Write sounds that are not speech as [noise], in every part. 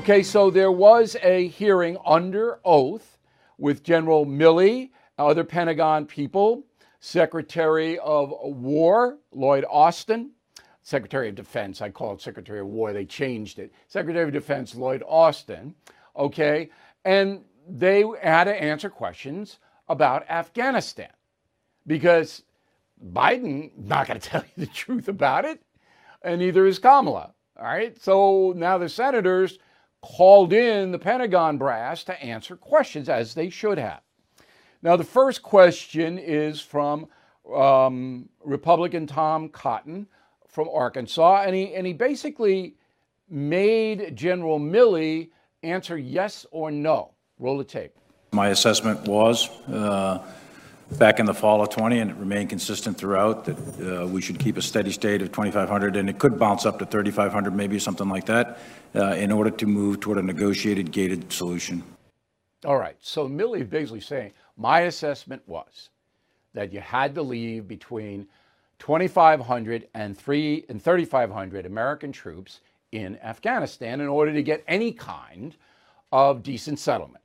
Okay, so there was a hearing under oath with General Milley, other Pentagon people, Secretary of War Lloyd Austin, Secretary of Defense, I call it Secretary of War, they changed it. Secretary of Defense Lloyd Austin, okay? And they had to answer questions about Afghanistan because Biden not going [laughs] to tell you the truth about it, and neither is Kamala. All right. So now the senators called in the Pentagon brass to answer questions as they should have. Now, the first question is from um, Republican Tom Cotton from Arkansas, and he, and he basically made General Milley answer yes or no. Roll the tape. My assessment was uh, back in the fall of 20, and it remained consistent throughout, that uh, we should keep a steady state of 2,500, and it could bounce up to 3,500, maybe something like that, uh, in order to move toward a negotiated gated solution. All right. So Milley is basically saying, my assessment was that you had to leave between 2,500 and, 3, and 3,500 American troops in Afghanistan in order to get any kind of decent settlement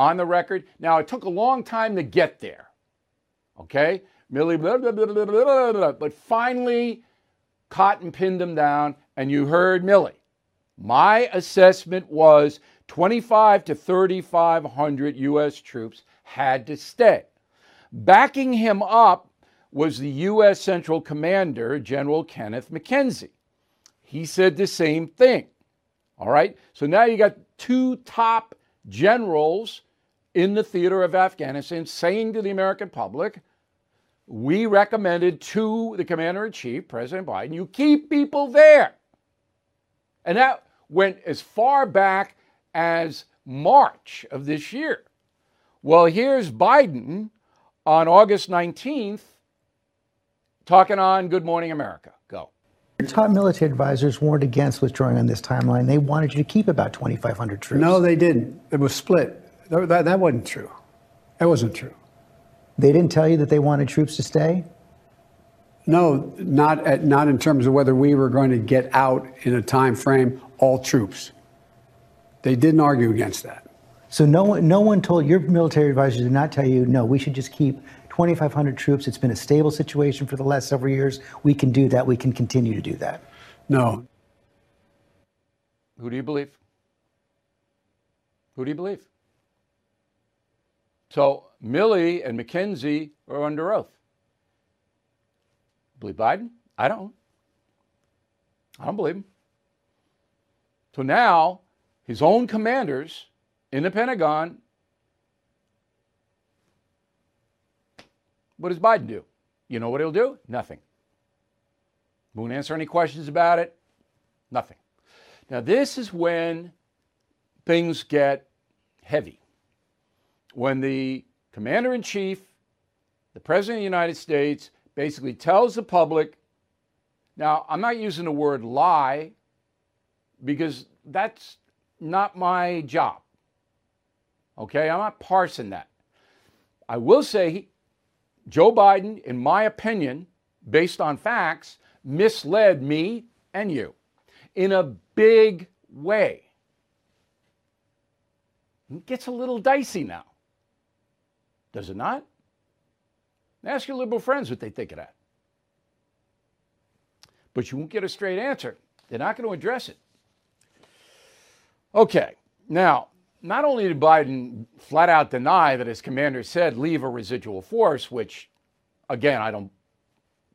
on the record. Now, it took a long time to get there. Okay? Milley, blah, blah, blah, but finally, Cotton pinned him down, and you heard Milley. My assessment was 25 to 3,500 U.S. troops had to stay. Backing him up was the U.S. Central Commander, General Kenneth McKenzie. He said the same thing. All right? So now you got two top generals in the theater of Afghanistan saying to the American public, we recommended to the commander in chief, President Biden, you keep people there. And that went as far back as March of this year. Well, here's Biden on August 19th talking on Good Morning America. Go. Your top military advisors warned against withdrawing on this timeline. They wanted you to keep about 2,500 troops. No, they didn't. It was split. That, that wasn't true. That wasn't true. They didn't tell you that they wanted troops to stay? No, not, at, not in terms of whether we were going to get out in a time frame, all troops. They didn't argue against that. So no one, no one told your military advisors did not tell you, no, we should just keep 2,500 troops. It's been a stable situation for the last several years. We can do that. We can continue to do that. No. Who do you believe? Who do you believe? So Milley and McKenzie are under oath. Believe Biden? I don't. I don't believe him. So now his own commanders in the Pentagon, what does Biden do? You know what he'll do? Nothing. Won't answer any questions about it. Nothing. Now, this is when things get heavy when the commander in chief, the president of the United States, basically tells the public, now I'm not using the word lie because that's not my job. Okay, I'm not parsing that. I will say Joe Biden, in my opinion, based on facts, misled me and you in a big way. It gets a little dicey now. Does it not? Ask your liberal friends what they think of that. But you won't get a straight answer. They're not going to address it. Okay, now, not only did Biden flat out deny that his commander said leave a residual force, which, again, I don't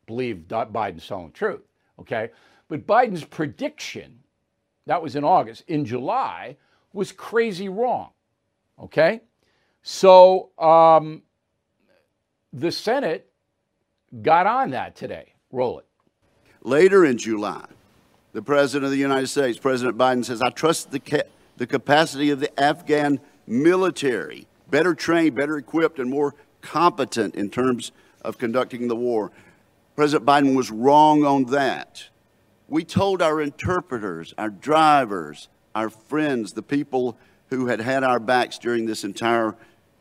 believe Biden's telling the truth, okay? But Biden's prediction, that was in August, in July, was crazy wrong, okay? So um, the Senate got on that today. Roll it. Later in July, the President of the United States, President Biden, says, I trust the, ca- the capacity of the Afghan military, better trained, better equipped, and more competent in terms of conducting the war. President Biden was wrong on that. We told our interpreters, our drivers, our friends, the people who had had our backs during this entire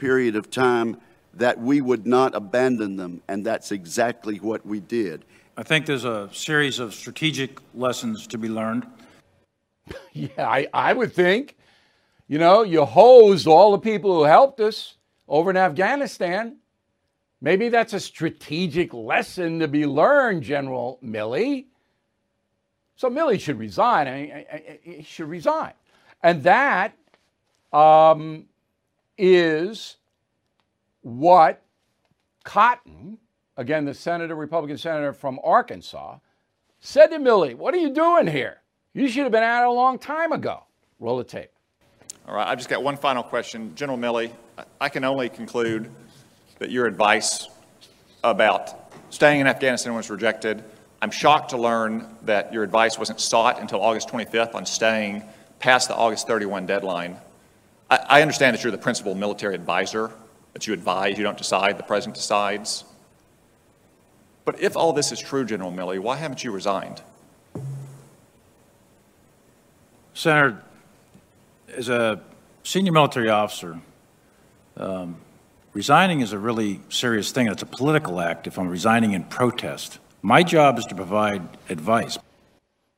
period of time that we would not abandon them, and that's exactly what we did. I think there's a series of strategic lessons to be learned. [laughs] yeah, I, I would think. You know, you hosed all the people who helped us over in Afghanistan. Maybe that's a strategic lesson to be learned, General Milley. So Milley should resign. I mean, he should resign. And that um, is what Cotton, again, the senator, Republican senator from Arkansas, said to Milley, What are you doing here? You should have been out a long time ago. Roll the tape. All right, I've just got one final question. General Milley, I can only conclude that your advice about staying in Afghanistan was rejected. I'm shocked to learn that your advice wasn't sought until August 25th on staying past the August 31 deadline. I, I understand that you're the principal military advisor, that you advise, you don't decide, the president decides. But if all this is true, General Milley, why haven't you resigned? Senator, as a senior military officer, um, resigning is a really serious thing. It's a political act if I'm resigning in protest. My job is to provide advice.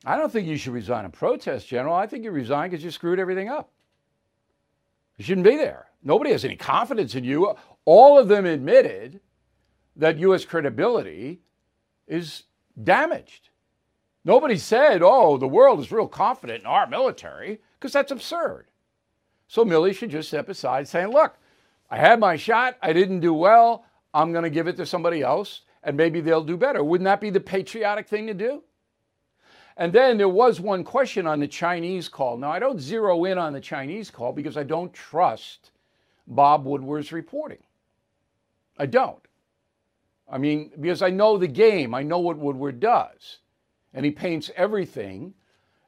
I don't think you should resign in protest, General. I think you resign because you screwed everything up. You shouldn't be there. Nobody has any confidence in you. All of them admitted that U.S. credibility is damaged. Nobody said, oh, the world is real confident in our military, because that's absurd. So Milley should just step aside saying, look, I had my shot. I didn't do well. I'm going to give it to somebody else, and maybe they'll do better. Wouldn't that be the patriotic thing to do? And then there was one question on the Chinese call. Now, I don't zero in on the Chinese call because I don't trust Bob Woodward's reporting. I don't. I mean, because I know the game, I know what Woodward does. And he paints everything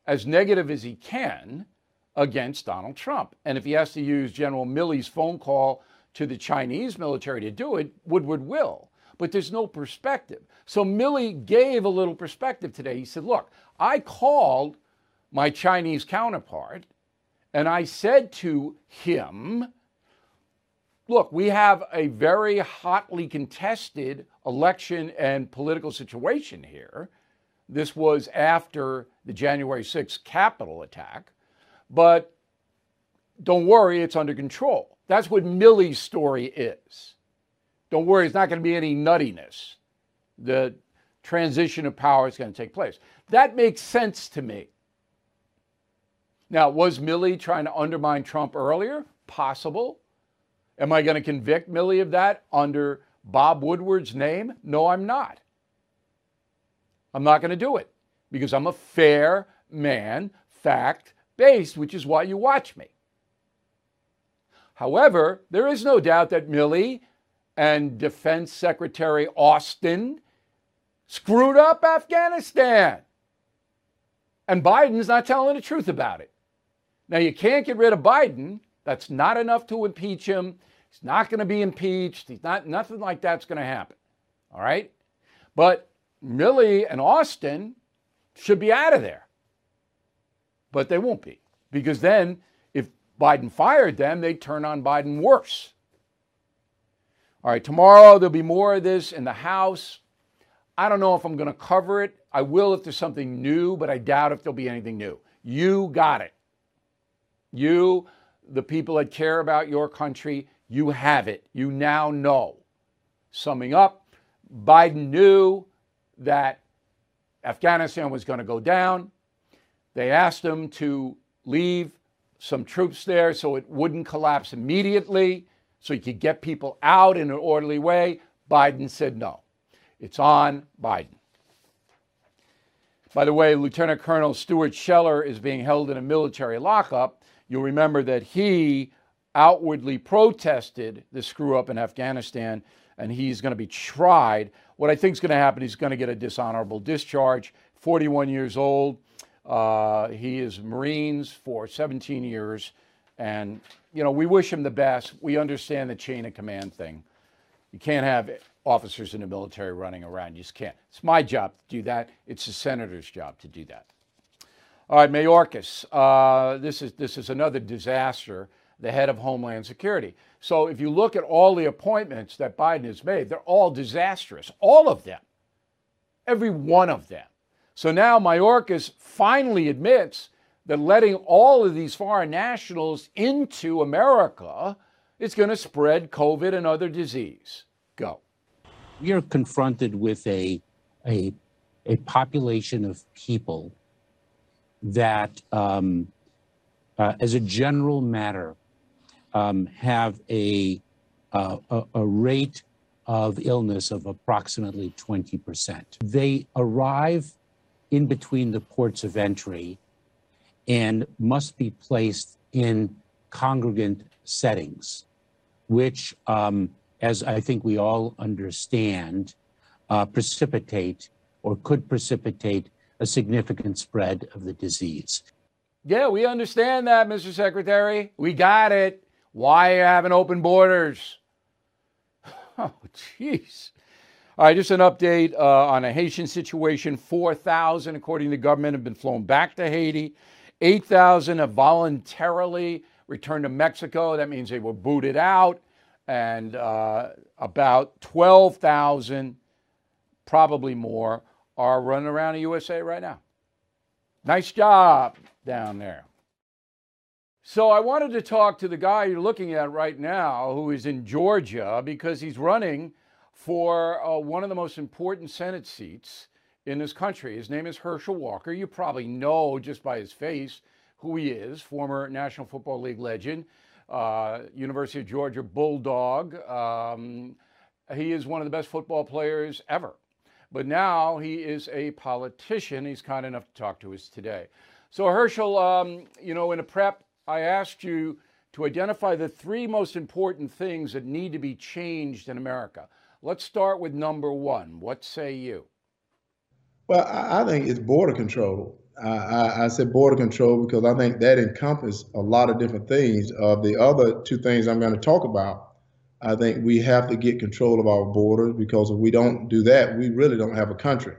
as negative as he can against Donald Trump. And if he has to use General Milley's phone call to the Chinese military to do it, Woodward will. But there's no perspective. So Milley gave a little perspective today. He said, Look, I called my Chinese counterpart and I said to him, Look, we have a very hotly contested election and political situation here. This was after the January 6th Capitol attack. But don't worry, it's under control. That's what Milley's story is. Don't worry, it's not going to be any nuttiness. The transition of power is going to take place. That makes sense to me. Now, was Milley trying to undermine Trump earlier? Possible. Am I going to convict Milley of that under Bob Woodward's name? No, I'm not. I'm not going to do it because I'm a fair man, fact based, which is why you watch me. However, there is no doubt that Milley and Defense Secretary Austin screwed up Afghanistan. And Biden's not telling the truth about it. Now, you can't get rid of Biden. That's not enough to impeach him. He's not going to be impeached. He's not, nothing like that's going to happen. All right? But Milley and Austin should be out of there but they won't be because then if Biden fired them, they'd turn on Biden worse. All right, tomorrow there'll be more of this in the House. I don't know if I'm going to cover it. I will if there's something new, but I doubt if there'll be anything new. You got it. You, the people that care about your country, you have it. You now know. Summing up, Biden knew that Afghanistan was going to go down. They asked him to leave some troops there so it wouldn't collapse immediately, so he could get people out in an orderly way. Biden said no. It's on Biden. By the way, Lieutenant Colonel Stuart Scheller is being held in a military lockup. You'll remember that he outwardly protested the screw up in Afghanistan, and he's going to be tried. What I think is going to happen, he's going to get a dishonorable discharge. 41 years old. Uh, he is Marines for 17 years. And, you know, we wish him the best. We understand the chain of command thing. You can't have officers in the military running around. You just can't. It's my job to do that. It's the senator's job to do that. All right, Mayorkas. Uh, this is this is another disaster. The head of Homeland Security. So if you look at all the appointments that Biden has made, they're all disastrous. All of them. Every one of them. So now Mayorkas finally admits that letting all of these foreign nationals into America is going to spread COVID and other disease. We are confronted with a, a, a population of people that, um, uh, as a general matter, um, have a, uh, a, a rate of illness of approximately 20%. They arrive in between the ports of entry and must be placed in congregant settings, which, um, as I think we all understand, uh, precipitate or could precipitate a significant spread of the disease. Yeah, we understand that, Mr. Secretary. We got it. Why are you having open borders? [laughs] Oh, jeez. All right, just an update uh, on a Haitian situation. 4,000, according to the government, have been flown back to Haiti. 8,000 have voluntarily returned to Mexico. That means they were booted out. And uh, about 12,000, probably more, are running around the USA right now. Nice job down there. So I wanted to talk to the guy you're looking at right now, who is in Georgia, because he's running for uh, one of the most important Senate seats in this country. His name is Herschel Walker. You probably know just by his face who he is, former National Football League legend, uh, University of Georgia Bulldog. Um, he is one of the best football players ever. But now he is a politician. He's kind enough to talk to us today. So, Herschel, um, you know, in a prep, I asked you to identify the three most important things that need to be changed in America. Let's start with number one. What say you? Well, I, think it's border control. I, I, I, said border control because I think that encompasses a lot of different things. Of the other two things I'm going to talk about, I think we have to get control of our borders because if we don't do that, we really don't have a country.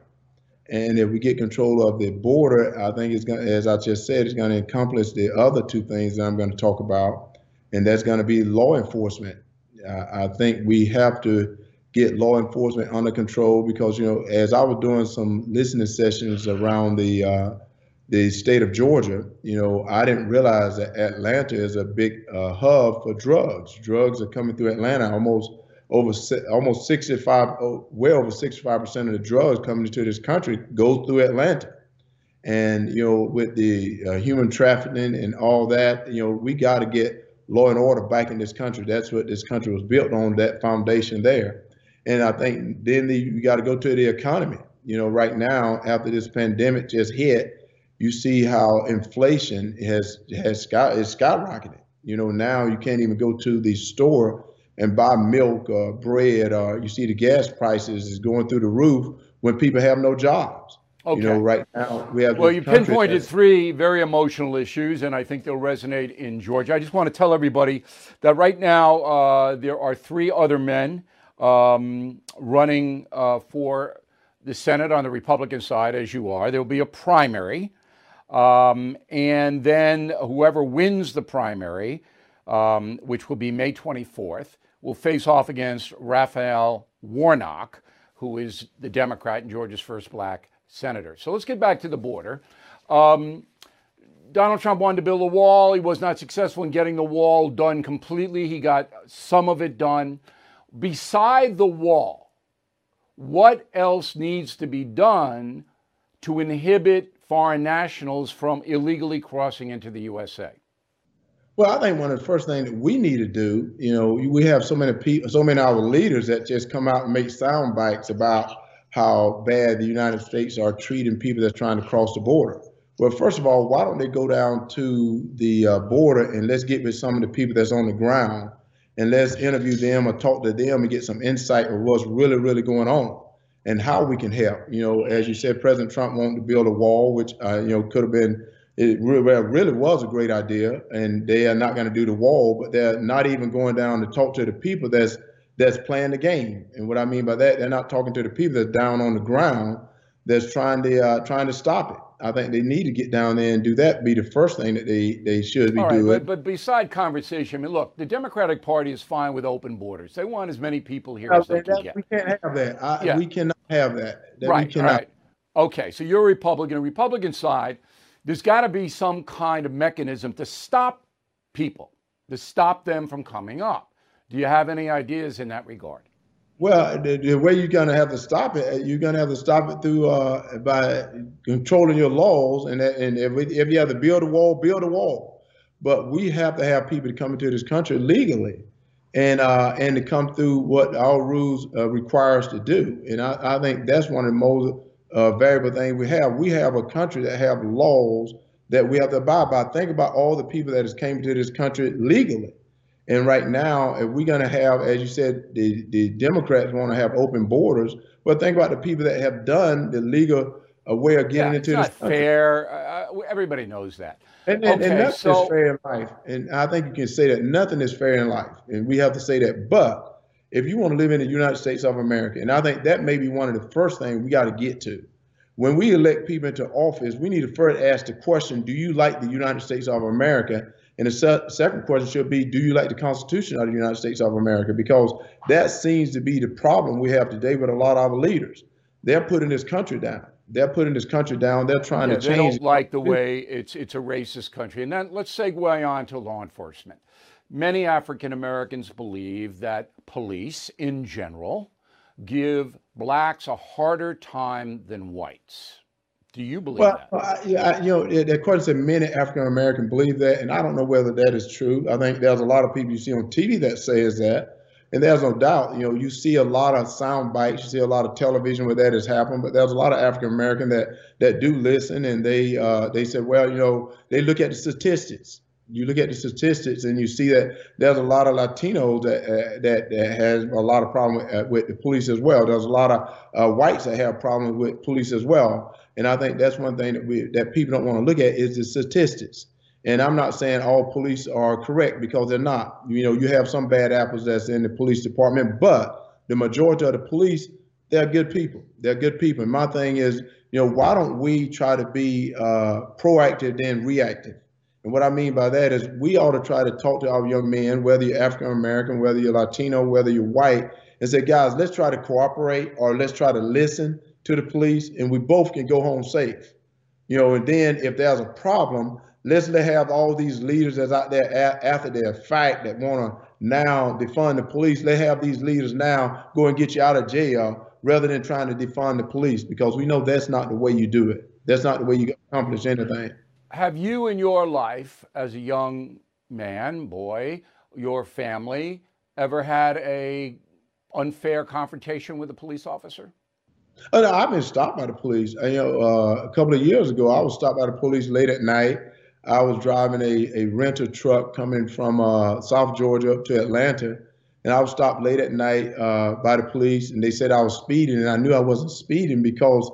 And if we get control of the border, I think it's going as I just said, it's going to accomplish the other two things that I'm going to talk about, and that's going to be law enforcement. Uh, I think we have to get law enforcement under control because, you know, as I was doing some listening sessions around the uh, the state of Georgia, you know, I didn't realize that Atlanta is a big uh, hub for drugs. Drugs are coming through Atlanta almost over almost 65, well over 65% of the drugs coming into this country go through Atlanta. And, you know, with the uh, human trafficking and all that, you know, we got to get law and order back in this country. That's what this country was built on, that foundation there. And I think then the, you got to go to the economy. You know, right now, after this pandemic just hit, you see how inflation has has sky, is skyrocketing. You know, now you can't even go to the store and buy milk or bread or you see the gas prices is going through the roof when people have no jobs. Okay. You know, right now we have. Well, you pinpointed three very emotional issues, and I think they'll resonate in Georgia. I just want to tell everybody that right now uh, there are three other men um, running uh, for the Senate on the Republican side, as you are. There will be a primary, um, and then whoever wins the primary, um, which will be May 24th, will face off against Raphael Warnock, who is the Democrat and Georgia's first black senator. So let's get back to the border. Um, Donald Trump wanted to build a wall. He was not successful in getting the wall done completely. He got some of it done. Beside the wall, what else needs to be done to inhibit foreign nationals from illegally crossing into the USA? Well, I think one of the first things that we need to do, you know, we have so many people, so many of our leaders that just come out and make sound bites about how bad the United States are treating people that's trying to cross the border. Well, first of all, why don't they go down to the uh, border and let's get with some of the people that's on the ground and let's interview them or talk to them and get some insight of what's really, really going on and how we can help. You know, as you said, President Trump wanted to build a wall, which uh, you know could have been it really, really was a great idea, and they are not going to do the wall, but they're not even going down to talk to the people that's that's playing the game. And what I mean by that, they're not talking to the people that's down on the ground that's trying to uh, trying to stop it. I think they need to get down there and do that. Be the first thing that they they should be doing. But, but beside conversation, I mean, look, the Democratic Party is fine with open borders. They want as many people here no, as they can get. We can't have that. I, yeah. We cannot have that. that right. Right. Okay. So you're a Republican. Republican side there's got to be some kind of mechanism to stop people, to stop them from coming up. Do you have any ideas in that regard? Well, the, the way you're going to have to stop it, you're going to have to stop it through uh, by controlling your laws. And and if, if you have to build a wall, build a wall. But we have to have people to come into this country legally, and uh, and to come through what our rules uh, require us to do. And I, I think that's one of the most uh, variable things we have. We have a country that have laws that we have to abide by. Think about all the people that has came to this country legally and right now, if we're going to have, as you said, the, the Democrats want to have open borders, but think about the people that have done the legal uh, way of getting yeah, into it's this not fair. Uh, everybody knows that. And, and, okay, and nothing so, is fair in life. And I think you can say that nothing is fair in life. And we have to say that. But if you want to live in the United States of America, and I think that may be one of the first things we got to get to. When we elect people into office, we need to first ask the question Do you like the United States of America? And the se- second question should be, do you like the Constitution of the United States of America? Because that seems to be the problem we have today with a lot of our leaders. They're putting this country down. They're putting this country down. They're trying yeah, to change. They don't like the way it's it's a racist country. And then let's segue on to law enforcement. Many African Americans believe that police, in general, give blacks a harder time than whites. Do you believe well, that? I, yeah, I, you know, the question said many African American believe that, and I don't know whether that is true. I think there's a lot of people you see on TV that says that, and there's no doubt. You know, you see a lot of sound bites, you see a lot of television where that has happened, but there's a lot of African American that that do listen, and they uh, they said, well, you know, they look at the statistics. You look at the statistics, and you see that there's a lot of Latinos that uh, that, that has a lot of problem with, uh, with, the police as well. There's a lot of uh, whites that have problems with police as well. And I think that's one thing that we that people don't want to look at is the statistics. And I'm not saying all police are correct because they're not. You know, you have some bad apples that's in the police department, but the majority of the police, they're good people. They're good people. And my thing is, you know, why don't we try to be uh, proactive than reactive? And what I mean by that is we ought to try to talk to our young men, whether you're African American, whether you're Latino, whether you're white, and say, guys, let's try to cooperate or let's try to listen to the police and we both can go home safe. You know, and then if there's a problem, let's let have all these leaders that's out there after their fight that want to now defund the police. Let have these leaders now go and get you out of jail rather than trying to defund the police because we know that's not the way you do it. That's not the way you accomplish anything. Have you in your life as a young man, boy, your family ever had a unfair confrontation with a police officer? Oh, no, I've been stopped by the police. You know, uh, a couple of years ago, I was stopped by the police late at night. I was driving a, a rental truck coming from uh, South Georgia up to Atlanta, and I was stopped late at night uh, by the police, and they said I was speeding, and I knew I wasn't speeding because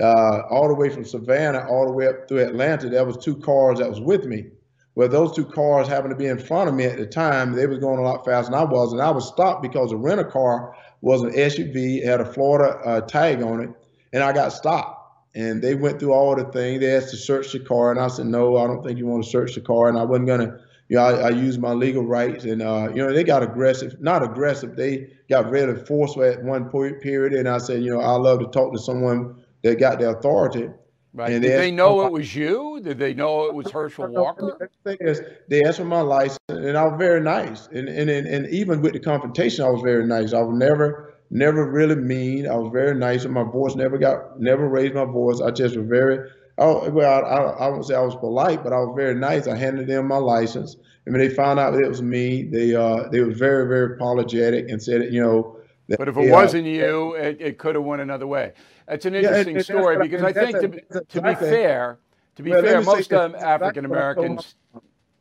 uh, all the way from Savannah all the way up through Atlanta, there was two cars that was with me. Well, those two cars happened to be in front of me at the time. They was going a lot faster than I was, and I was stopped because the rental car was an SUV, had a Florida uh, tag on it, and I got stopped. And they went through all the thing. They asked to search the car, and I said, no, I don't think you want to search the car. And I wasn't gonna, you know, I, I used my legal rights, and uh, you know, they got aggressive, not aggressive. They got really forceful at one point period, and I said, you know, I love to talk to someone that got the authority. Right. And Did they, they know it was you? Did they know it was Herschel Walker? The thing is, they asked for my license, and I was very nice. And, and and and even with the confrontation, I was very nice. I was never never really mean. I was very nice, and my voice never got never raised my voice. I just was very. Oh well, I, I won't say I was polite, but I was very nice. I handed them my license, and when they found out that it was me, they uh they were very very apologetic and said, you know. But if it wasn't you, it, it could have went another way. It's an interesting yeah, story because I think, to, to be fair, to be well, fair, most um, African Americans,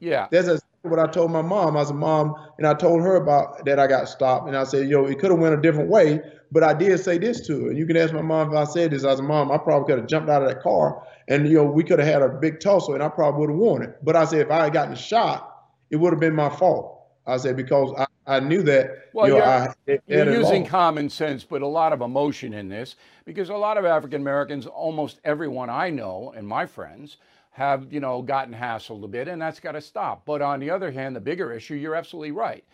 yeah. That's exactly what I told my mom. I was a mom, and I told her about that I got stopped, and I said, yo, it could have went a different way, but I did say this to her. And you can ask my mom if I said this. I was a mom, I probably could have jumped out of that car, and you know, we could have had a big tussle, and I probably would have won it. But I said, if I had gotten shot, it would have been my fault. I said because I, I knew that. Well, you are using common sense, but a lot of emotion in this because a lot of African Americans, almost everyone I know and my friends, have you know gotten hassled a bit, and that's got to stop. But on the other hand, the bigger issue, you're absolutely right.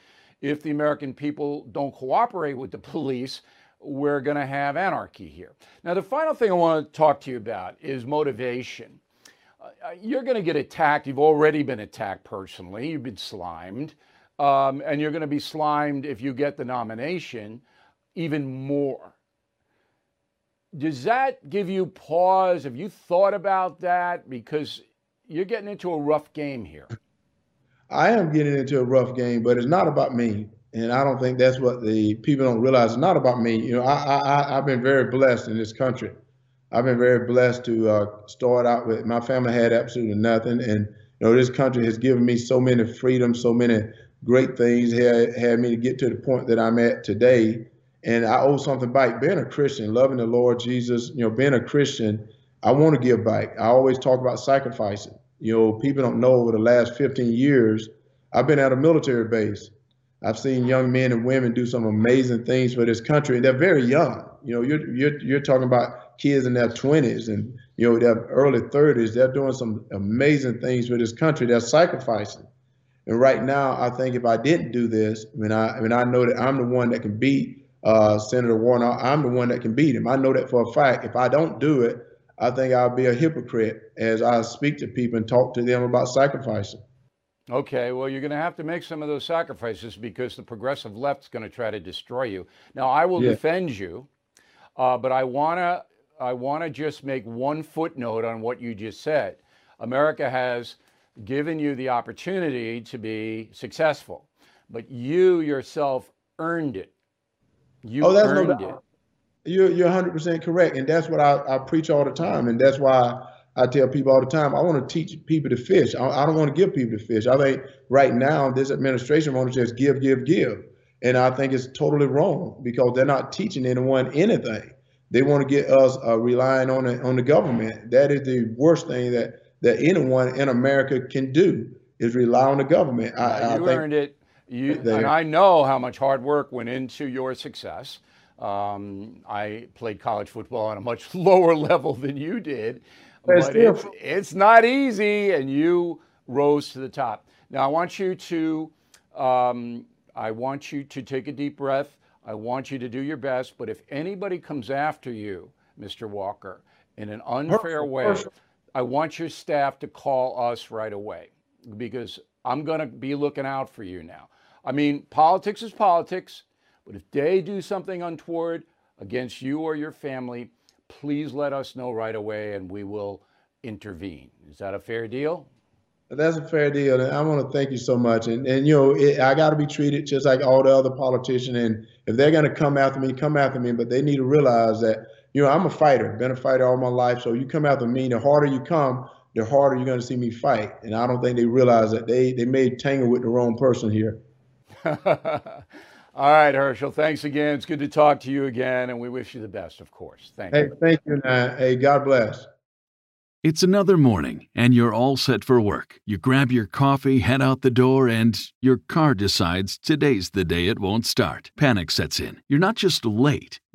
If the American people don't cooperate with the police, we're going to have anarchy here. Now, the final thing I want to talk to you about is motivation. uh, you're going to get attacked. You've already been attacked personally. You've been slimed. Um, and you're going to be slimed if you get the nomination even more. Does that give you pause? Have you thought about that? Because you're getting into a rough game here. I am getting into a rough game, but it's not about me. And I don't think that's what the people don't realize. It's not about me. You know, I, I, I've been very blessed in this country. I've been very blessed to uh, start out with. My family had absolutely nothing, and you know, this country has given me so many freedoms, so many great things. Had had me to get to the point that I'm at today, and I owe something back. Being a Christian, loving the Lord Jesus, you know, being a Christian, I want to give back. I always talk about sacrificing. You know, people don't know over the last 15 years, I've been at a military base. I've seen young men and women do some amazing things for this country, and they're very young. You know, you're you're you're talking about kids in their 20s and you know their early 30s. They're doing some amazing things for this country. They're sacrificing. And right now, I think if I didn't do this, I mean, I, I mean, I know that I'm the one that can beat uh, Senator Warnock. I'm the one that can beat him. I know that for a fact. If I don't do it, I think I'll be a hypocrite as I speak to people and talk to them about sacrificing. Okay, well, you're going to have to make some of those sacrifices because the progressive left's going to try to destroy you. Now, I will yeah. defend you, uh, but I want to I want to just make one footnote on what you just said. America has given you the opportunity to be successful, but you yourself earned it. You oh, that's earned no, it. You're, you're 100% correct. And that's what I, I preach all the time. And that's why I tell people all the time, I want to teach people to fish. I, I don't want to give people to fish. I think right now, this administration wants to just give, give, give. And I think it's totally wrong because they're not teaching anyone anything. They want to get us uh, relying on the, on the government. That is the worst thing that, that anyone in America can do is rely on the government. I, you I earned it. You, and I know how much hard work went into your success. Um, I played college football on a much [laughs] lower level than you did, but it's, it's, not easy, and you rose to the top. Now I want you to, um, I want you to take a deep breath. I want you to do your best. But if anybody comes after you, Mr. Walker, in an unfair way, I want your staff to call us right away because I'm going to be looking out for you now. I mean, politics is politics. But if they do something untoward against you or your family, please let us know right away and we will intervene. Is that a fair deal? That's a fair deal. I want to thank you so much. And, and you know, it, I got to be treated just like all the other politicians. And if they're going to come after me, come after me. But they need to realize that, you know, I'm a fighter, been a fighter all my life. So you come after me, the harder you come, the harder you're going to see me fight. And I don't think they realize that they, they may tangle with the wrong person here. [laughs] All right, Herschel. Thanks again. It's good to talk to you again, and we wish you the best, of course. Thank hey, you. Thank you. Uh, hey, God bless. It's another morning, and you're all set for work. You grab your coffee, head out the door, and your car decides today's the day it won't start. Panic sets in. You're not just late,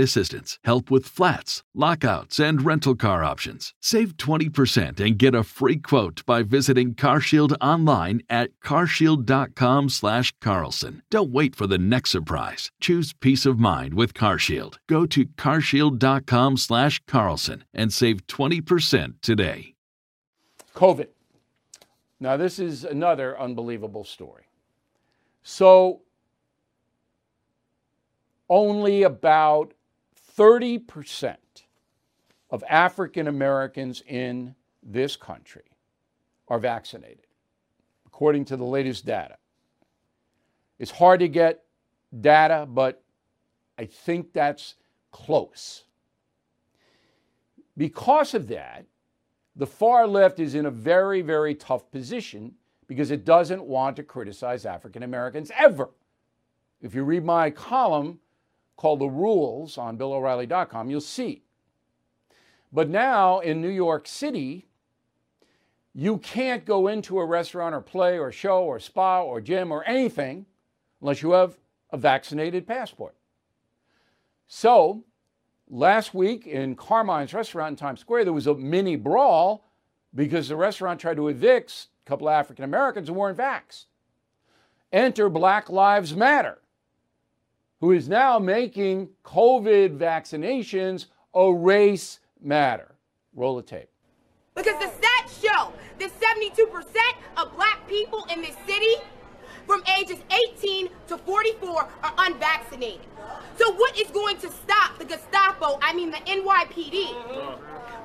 assistance, help with flats, lockouts, and rental car options. Save 20% and get a a free quote by visiting CarShield online at CarShield.com/slash Carlson. Don't wait for the next surprise. Choose peace of mind with CarShield. Go to CarShield.com/slash Carlson and save 20% today. COVID. Now this is another unbelievable story. So only about 30% of African Americans in this country are vaccinated, according to the latest data. It's hard to get data, but I think that's close. Because of that, the far left is in a very, very tough position because it doesn't want to criticize African Americans ever. If you read my column called The Rules on BillO'Reilly.com, you'll see. But now in New York City, you can't go into a restaurant or play or show or spa or gym or anything unless you have a vaccinated passport. So, last week in Carmine's restaurant in Times Square, there was a mini brawl because the restaurant tried to evict a couple of African Americans who weren't vaxxed. Enter Black Lives Matter, who is now making COVID vaccinations a race matter. Roll the tape. Because the stats show that 72% of black people in this city from ages 18 to 44 are unvaccinated. So what is going to stop the Gestapo, I mean the NYPD?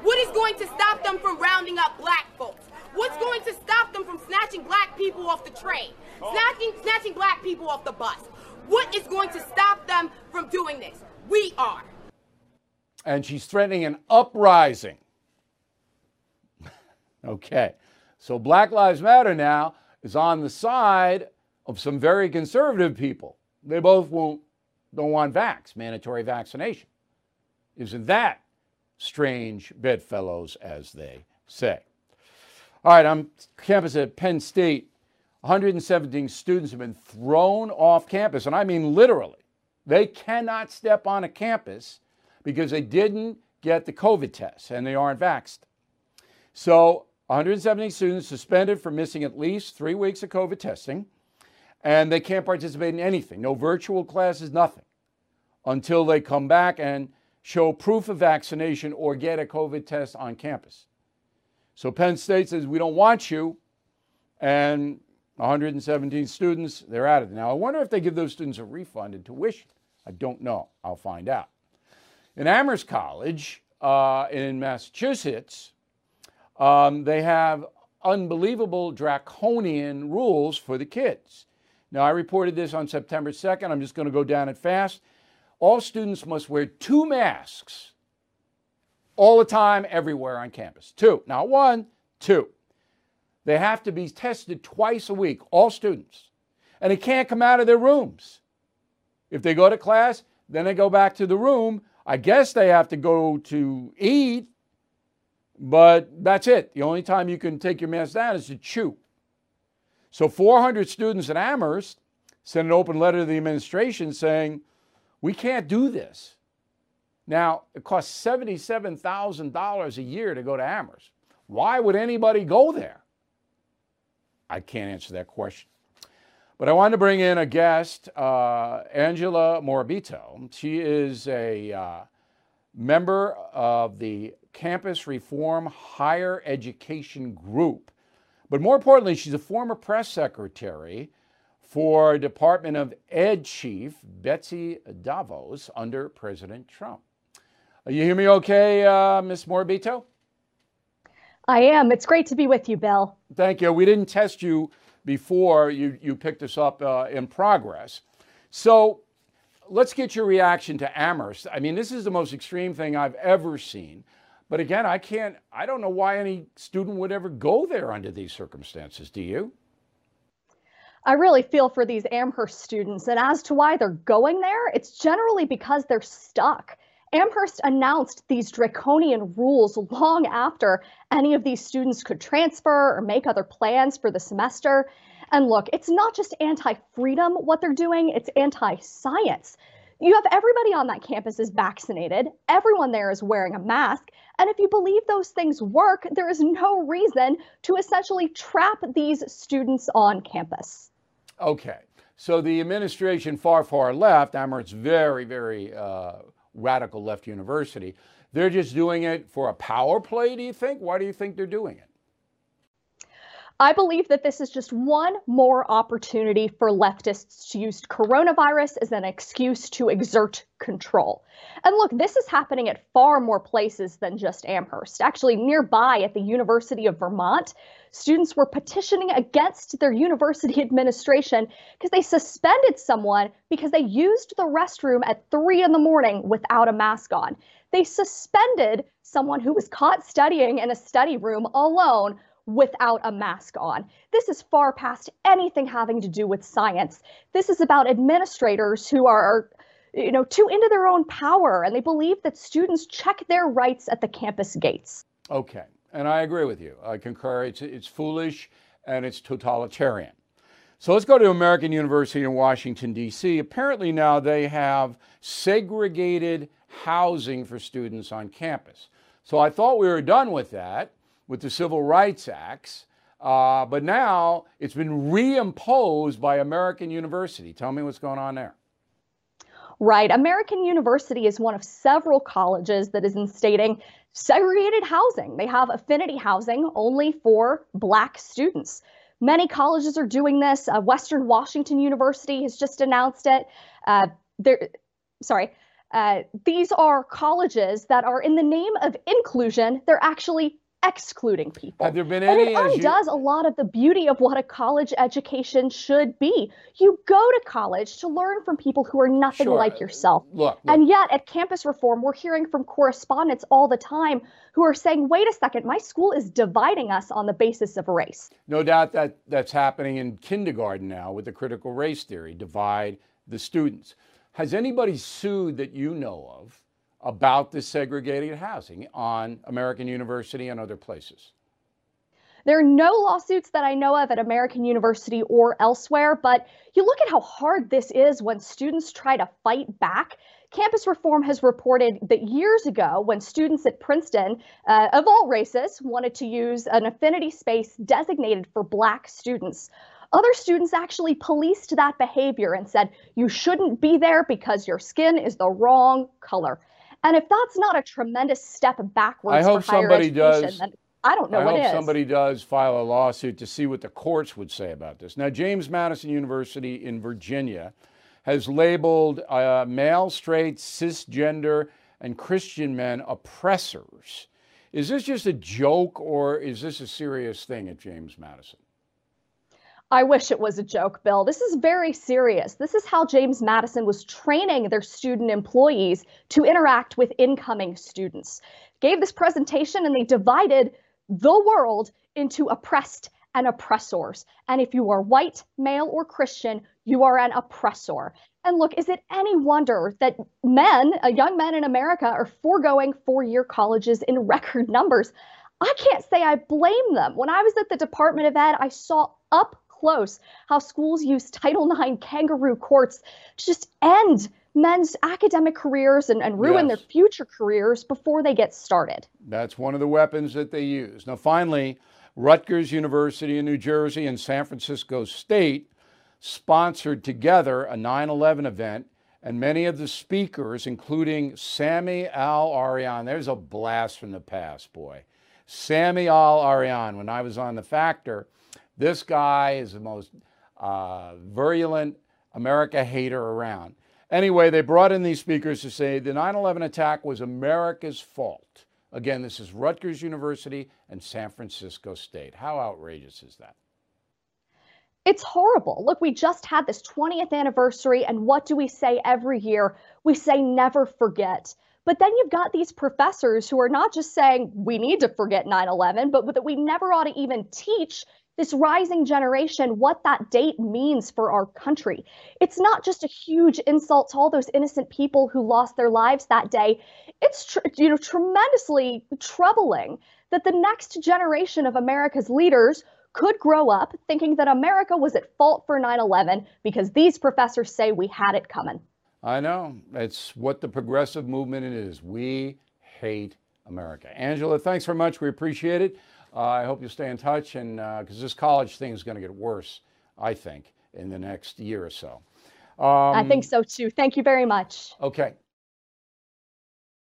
What is going to stop them from rounding up black folks? What's going to stop them from snatching black people off the train? Snatching, snatching black people off the bus? What is going to stop them from doing this? We are. And she's threatening an uprising. [laughs] okay. So Black Lives Matter now is on the side of some very conservative people. They both won't, don't want vax, mandatory vaccination. Isn't that strange bedfellows, as they say? All right, I'm campus at Penn State. 117 students have been thrown off campus, and I mean literally. They cannot step on a campus because they didn't get the COVID test and they aren't vaxxed. So 170 students suspended for missing at least three weeks of COVID testing, and they can't participate in anything, no virtual classes, nothing, until they come back and show proof of vaccination or get a COVID test on campus. So Penn State says, we don't want you, and 117 students, they're out of it. Now, I wonder if they give those students a refund in tuition. I don't know. I'll find out. In Amherst College uh, in Massachusetts, um, they have unbelievable draconian rules for the kids. Now, I reported this on September 2nd. I'm just going to go down it fast. All students must wear two masks all the time, everywhere on campus. Two, not one, two. They have to be tested twice a week, all students. And they can't come out of their rooms. If they go to class, then they go back to the room. I guess they have to go to eat but that's it. The only time you can take your mask down is to chew. So 400 students at Amherst sent an open letter to the administration saying, we can't do this. Now, it costs $77,000 a year to go to Amherst. Why would anybody go there? I can't answer that question. But I wanted to bring in a guest, uh, Angela Morabito. She is a uh, member of the Campus Reform Higher Education Group. But more importantly, she's a former press secretary for Department of Ed Chief Betsy DeVos under President Trump. You hear me okay, uh, Ms. Morabito? I am. It's great to be with you, Bill. Thank you. We didn't test you before you, you picked us up uh, in progress. So let's get your reaction to Amherst. I mean, this is the most extreme thing I've ever seen. But again, I can't, I don't know why any student would ever go there under these circumstances. Do you? I really feel for these Amherst students. And as to why they're going there, it's generally because they're stuck. Amherst announced these draconian rules long after any of these students could transfer or make other plans for the semester. And look, it's not just anti freedom what they're doing, it's anti science. You have everybody on that campus is vaccinated, everyone there is wearing a mask. And if you believe those things work, there is no reason to essentially trap these students on campus. Okay. So the administration far, far left, Amherst, very, very uh, radical left university, they're just doing it for a power play, do you think? Why do you think they're doing it? I believe that this is just one more opportunity for leftists to use coronavirus as an excuse to exert control. And look, this is happening at far more places than just Amherst. Actually, nearby at the University of Vermont, students were petitioning against their university [laughs] administration because they suspended someone because they used the restroom at three in the morning without a mask on. They suspended someone who was caught studying in a study room alone without a mask on. This is far past anything having to do with science. This is about administrators who are you know too into their own power and they believe that students check their rights at the campus gates. Okay. and I agree with you. I concur. It's, it's foolish and it's totalitarian. So let's go to American University in Washington, D.C. Apparently, now they have segregated housing for students on campus. So I thought we were done with that with the Civil Rights Acts. Uh, but now it's been reimposed by American University. Tell me what's going on there. Right. American University is one of several colleges that is instating segregated housing. They have affinity housing only for Black students. Many colleges are doing this. Uh, Western Washington University has just announced it. Uh, there, sorry, uh, these are colleges that are in the name of inclusion. They're actually excluding people. Have there been any? and it undoes you... a lot of the beauty of what a college education should be. You go to college to learn from people who are nothing sure. like yourself. Look, look, And yet, at campus reform, we're hearing from correspondents all the time who are saying, wait a second, my school is dividing us on the basis of race. No doubt that that's happening in kindergarten now with the critical race theory divide the students. Has anybody sued that you know of? about this segregated housing on American University and other places? There are no lawsuits that I know of at American University or elsewhere, but you look at how hard this is when students try to fight back. Campus Reform has reported that years ago, when students at Princeton uh, of all races wanted to use an affinity space designated for Black students, other students actually policed that behavior and said, you shouldn't be there because your skin is the wrong color. And if that's not a tremendous step backwards I hope for higher somebody does. I don't know I what hope is. somebody does file a lawsuit to see what the courts would say about this. Now, James Madison University in Virginia has labeled uh, male, straight, cisgender, and Christian men oppressors. Is this just a joke or is this a serious thing at James Madison? I wish it was a joke, Bill. This is very serious. This is how James Madison was training their student employees to interact with incoming students. Gave this presentation and they divided the world into oppressed and oppressors. And if you are white, male, or Christian, you are an oppressor. And look, is it any wonder that men, uh, young men in America, are foregoing four year colleges in [laughs] record numbers? I can't say I blame them. When I was at the Department of Ed, I saw up close how schools use Title IX kangaroo courts to just end men's academic careers and, and ruin Yes. their future careers before they get started. That's one of the weapons that they use. Now, finally, Rutgers University in New Jersey and San Francisco State sponsored together a 9 11 event, and many of the speakers, including Sami Al Arian, there's a blast from the past, boy. Sami Al Arian, when I was on The Factor, this guy is the most uh, virulent America hater around. Anyway, they brought in these speakers to say the 9 11 attack was America's fault. Again, this is Rutgers University and San Francisco State. How outrageous is that? It's horrible. Look, we just had this 20th anniversary, and what do we say every year? We say never forget. But then you've got these professors who are not just saying we need to forget 9 11, but that we never ought to even teach this rising generation what that date means for our country. It's not just a huge insult to all those innocent people who lost their lives that day. It's tr- you know tremendously troubling that the next generation of America's leaders could grow up thinking that America was at fault for 9/11 because these professors say we had it coming. I know. It's what the progressive movement is. We hate America. Angela, thanks very much. We appreciate it. Uh, I hope you stay in touch, and because this college thing is going to get worse, I think, in the next year or so. Um, I think so too. Thank you very much. Okay.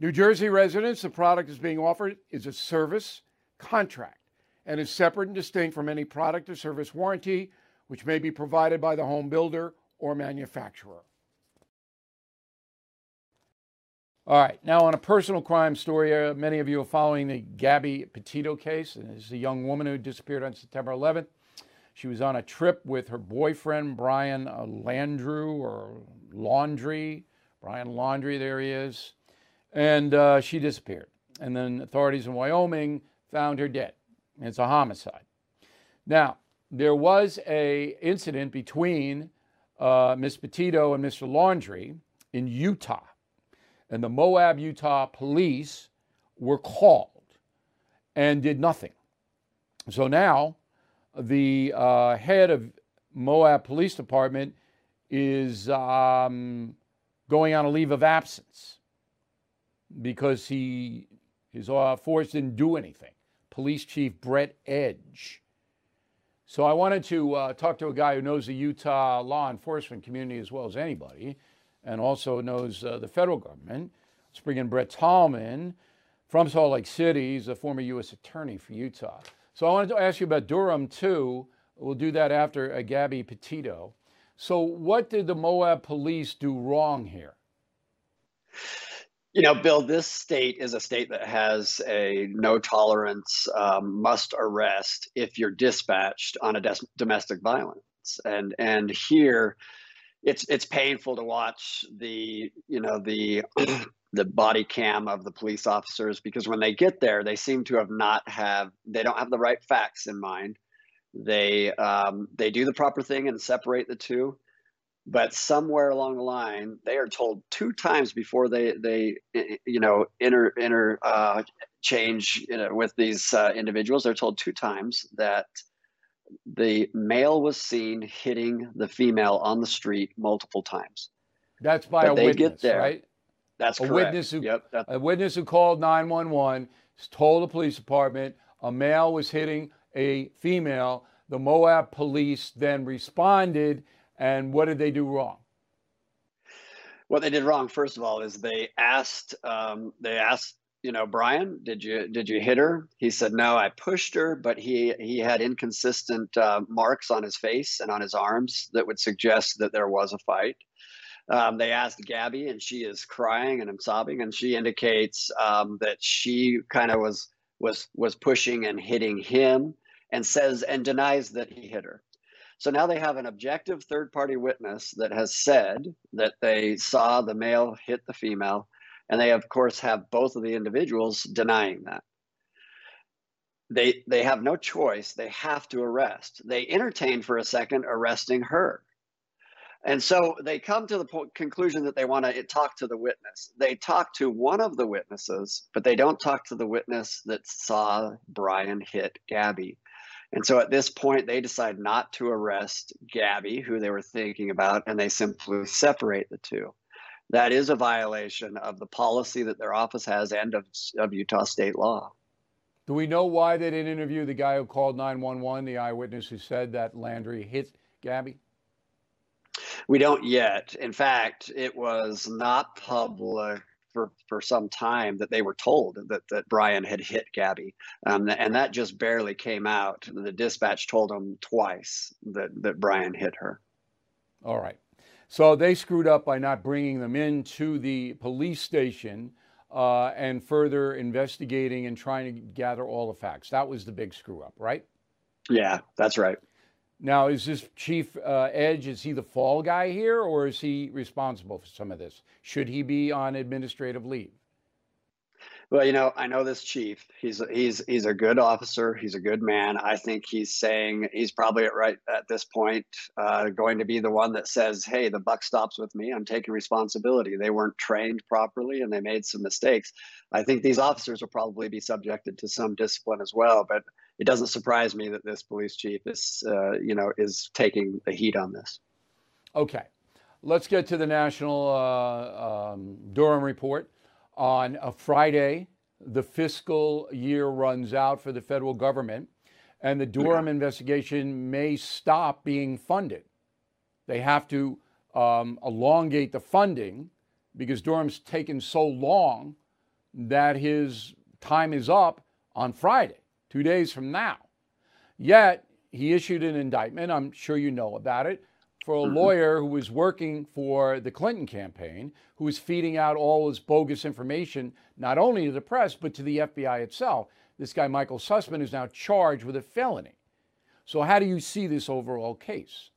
New Jersey residents, the product is being offered is a service contract and is separate and distinct from any product or service warranty, which may be provided by the home builder or manufacturer. All right, now on a personal crime story, uh, many of you are following the Gabby Petito case. And this is a young woman who disappeared on September 11th. She was on a trip with her boyfriend, Brian uh, Landrew or Laundrie. Brian Laundrie, there he is. And uh, she disappeared. And then authorities in Wyoming found her dead. It's a homicide. Now, there was a incident between uh, Miss Petito and Mr. Laundrie in Utah. And the Moab, Utah police were called and did nothing. So now the uh, head of Moab Police Department is um, going on a leave of absence because he his force didn't do anything. Police Chief Bret Edge. So I wanted to uh, talk to a guy who knows the Utah law enforcement community as well as anybody, and also knows uh, the federal government. Let's bring in Brett Tolman from Salt Lake City. He's a former U.S. attorney for Utah. So I wanted to ask you about Durham too. We'll do that after uh, Gabby Petito. So what did the Moab police do wrong here? You know, Bill, this state is a state that has a no tolerance, um, must arrest if you're dispatched on a des- domestic violence, and and here, it's it's painful to watch the you know the [clears throat] the body cam of the police officers because when they get there, they seem to have not have they don't have the right facts in mind. They um, they do the proper thing and separate the two, but somewhere along the line, they are told two times before they they you know inter inter uh, change you know, with these uh, individuals. They're told two times that the male was seen hitting the female on the street multiple times. That's by but a witness, there. right? That's a correct. witness who yep, that's- a witness who called 911 told the police department a male was hitting a female. The Moab police then responded, and what did they do wrong? what they did wrong first of all is they asked um, they asked you know brian did you did you hit her? He said no i pushed her but he he had inconsistent uh, marks on his face and on his arms that would suggest that there was a fight. Um, they asked gabby and she is crying and i'm sobbing and she indicates um, that she kind of was was was pushing and hitting him and says and denies that he hit her so now they have an objective third party witness that has said that they saw the male hit the female, and they, of course, have both of the individuals denying that. They, they have no choice. They have to arrest. They entertain for a second arresting her. And so they come to the po- conclusion that they want to talk to the witness. They talk to one of the witnesses, but they don't talk to the witness that saw Brian hit Gabby. And so at this point, they decide not to arrest Gabby, who they were thinking about, and they simply separate the two. That is a violation of the policy that their office has and of, of Utah state law. Do we know why they didn't interview the guy who called 911, the eyewitness who said that Laundrie hit Gabby? We don't yet. In fact, it was not public for, for some time that they were told that, that Brian had hit Gabby. Um, and that just barely came out. The dispatch told them twice that, that Brian hit her. All right. So they screwed up by not bringing them into the police station uh, and further investigating and trying to gather all the facts. That was the big screw up, right? Yeah, that's right. Now, is this Chief uh, Edge, is he the fall guy here or is he responsible for some of this? Should he be on administrative leave? Well, you know, I know this chief. He's he's he's a good officer. He's a good man. I think he's saying he's probably at right at this point uh, going to be the one that says, "Hey, the buck stops with me. I'm taking responsibility. They weren't trained properly and they made some mistakes." I think these officers will probably be subjected to some discipline as well. But it doesn't surprise me that this police chief is, uh, you know, is taking the heat on this. Okay, let's get to the national uh, um, Durham report on a Friday. The fiscal year runs out for the federal government, and the Durham yeah. investigation may stop being funded. They have to um, elongate the funding because Durham's taken so long that his time is up on Friday, two days from now. Yet, he issued an indictment. I'm sure you know about it for a mm-hmm. lawyer who was working for the Clinton campaign, who was feeding out all this bogus information, not only to the press, but to the FBI itself. This guy, Michael Sussmann, is now charged with a felony. So, how do you see this overall case?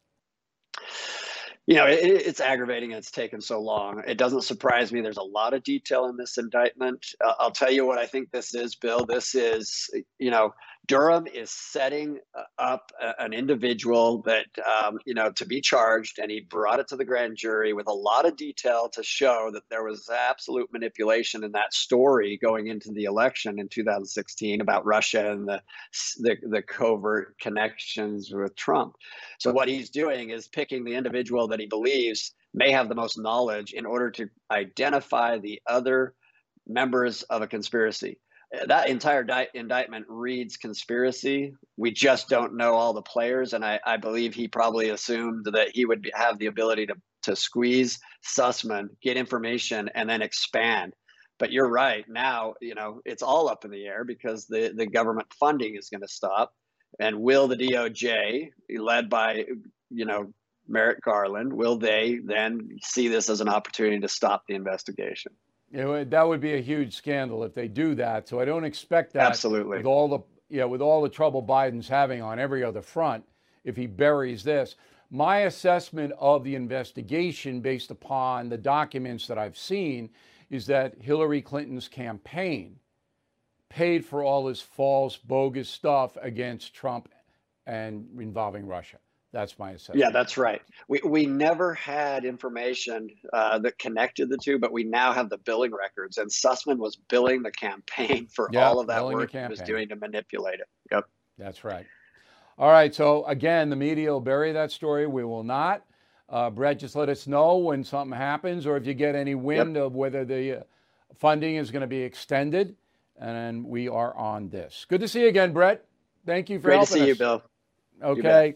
You know, it, it's aggravating and it's taken so long. It doesn't surprise me. There's a lot of detail in this indictment. Uh, I'll tell you what I think this is, Bill. This is, you know, Durham is setting uh, up an individual that, um, you know, to be charged, and he brought it to the grand jury with a lot of detail to show that there was absolute manipulation in that story going into the election in 2016 about Russia and the, the, the covert connections with Trump. So what he's doing is picking the individual that he believes may have the most knowledge in order to identify the other members of a conspiracy that entire di- indictment reads conspiracy. We just don't know all the players, and I, I believe he probably assumed that he would be, have the ability to to squeeze Sussmann, get information, and then expand. But you're right. Now, you know, it's all up in the air because the the government funding is going to stop, and will the DOJ, led by you know Merrick Garland, will they then see this as an opportunity to stop the investigation? Know, that would be a huge scandal if they do that. So I don't expect that. Absolutely. With all the yeah, with all the trouble Biden's having on every other front, if he buries this, my assessment of the investigation, based upon the documents that I've seen, is that Hillary Clinton's campaign paid for all this false, bogus stuff against Trump and involving Russia. That's my assessment. Yeah, that's right. We, we never had information uh, that connected the two, but we now have the billing records. And Sussmann was billing the campaign for yep, all of that work he was doing to manipulate it. Yep. That's right. All right. So, again, the media will bury that story. We will not. Uh, Brett, just let us know when something happens or if you get any wind yep. of whether the uh, funding is going to be extended. And we are on this. Good to see you again, Brett. Thank you for Great helping to see us. you, Bill. Okay.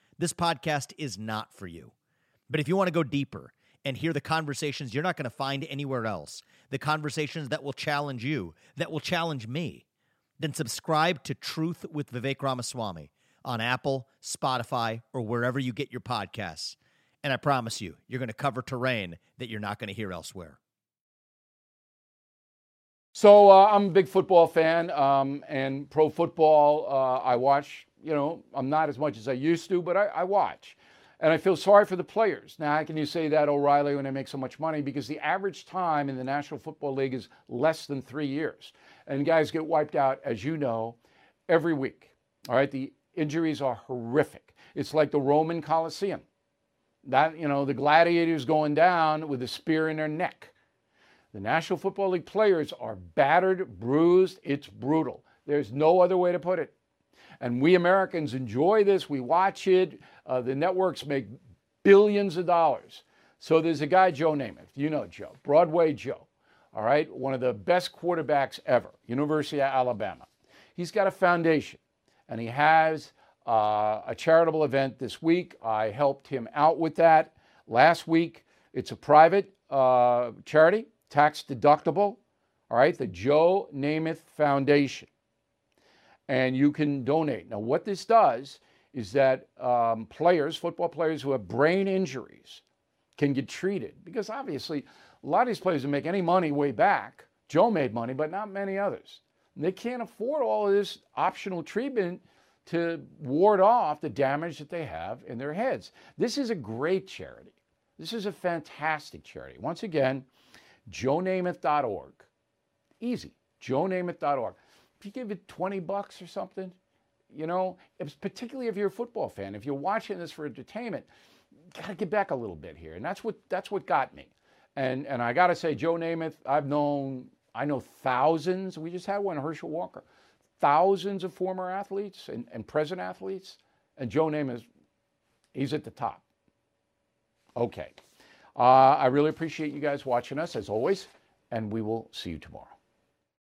this podcast is not for you. But if you want to go deeper, and hear the conversations you're not going to find anywhere else, the conversations that will challenge you, that will challenge me, then subscribe to Truth with Vivek Ramaswamy on Apple, Spotify, or wherever you get your podcasts. And I promise you, you're going to cover terrain that you're not going to hear elsewhere. So uh, I'm a big football fan, um, and pro football uh, I watch. You know, I'm not as much as I used to, but I, I watch. And I feel sorry for the players. Now, how can you say that, O'Reilly, when they make so much money? Because the average time in the National Football League is less than three years. And guys get wiped out, as you know, every week. All right, the injuries are horrific. It's like the Roman Colosseum. That, you know, the gladiators going down with a spear in their neck. The National Football League players are battered, bruised. It's brutal. There's no other way to put it. And we Americans enjoy this. We watch it. Uh, the networks make billions of dollars. So there's a guy, Joe Namath. You know Joe, Broadway Joe. All right, one of the best quarterbacks ever, University of Alabama. He's got a foundation, and he has uh, a charitable event this week. I helped him out with that last week. It's a private uh, charity, tax deductible. All right, the Joe Namath Foundation and you can donate. Now, what this does is that um, players, football players who have brain injuries, can get treated because obviously a lot of these players don't make any money way back. Joe made money, but not many others. And they can't afford all of this optional treatment to ward off the damage that they have in their heads. This is a great charity. This is a fantastic charity. Once again, joenamath.org. Easy, joenamath.org if you give it 20 bucks or something, you know, particularly if you're a football fan, if you're watching this for entertainment, got to get back a little bit here. And that's what that's what got me. And and I got to say, Joe Namath, I've known I know thousands. We just had one, Herschel Walker, thousands of former athletes and, and present athletes, and Joe Namath, he's at the top. Okay, uh, I really appreciate you guys watching us as always, and we will see you tomorrow.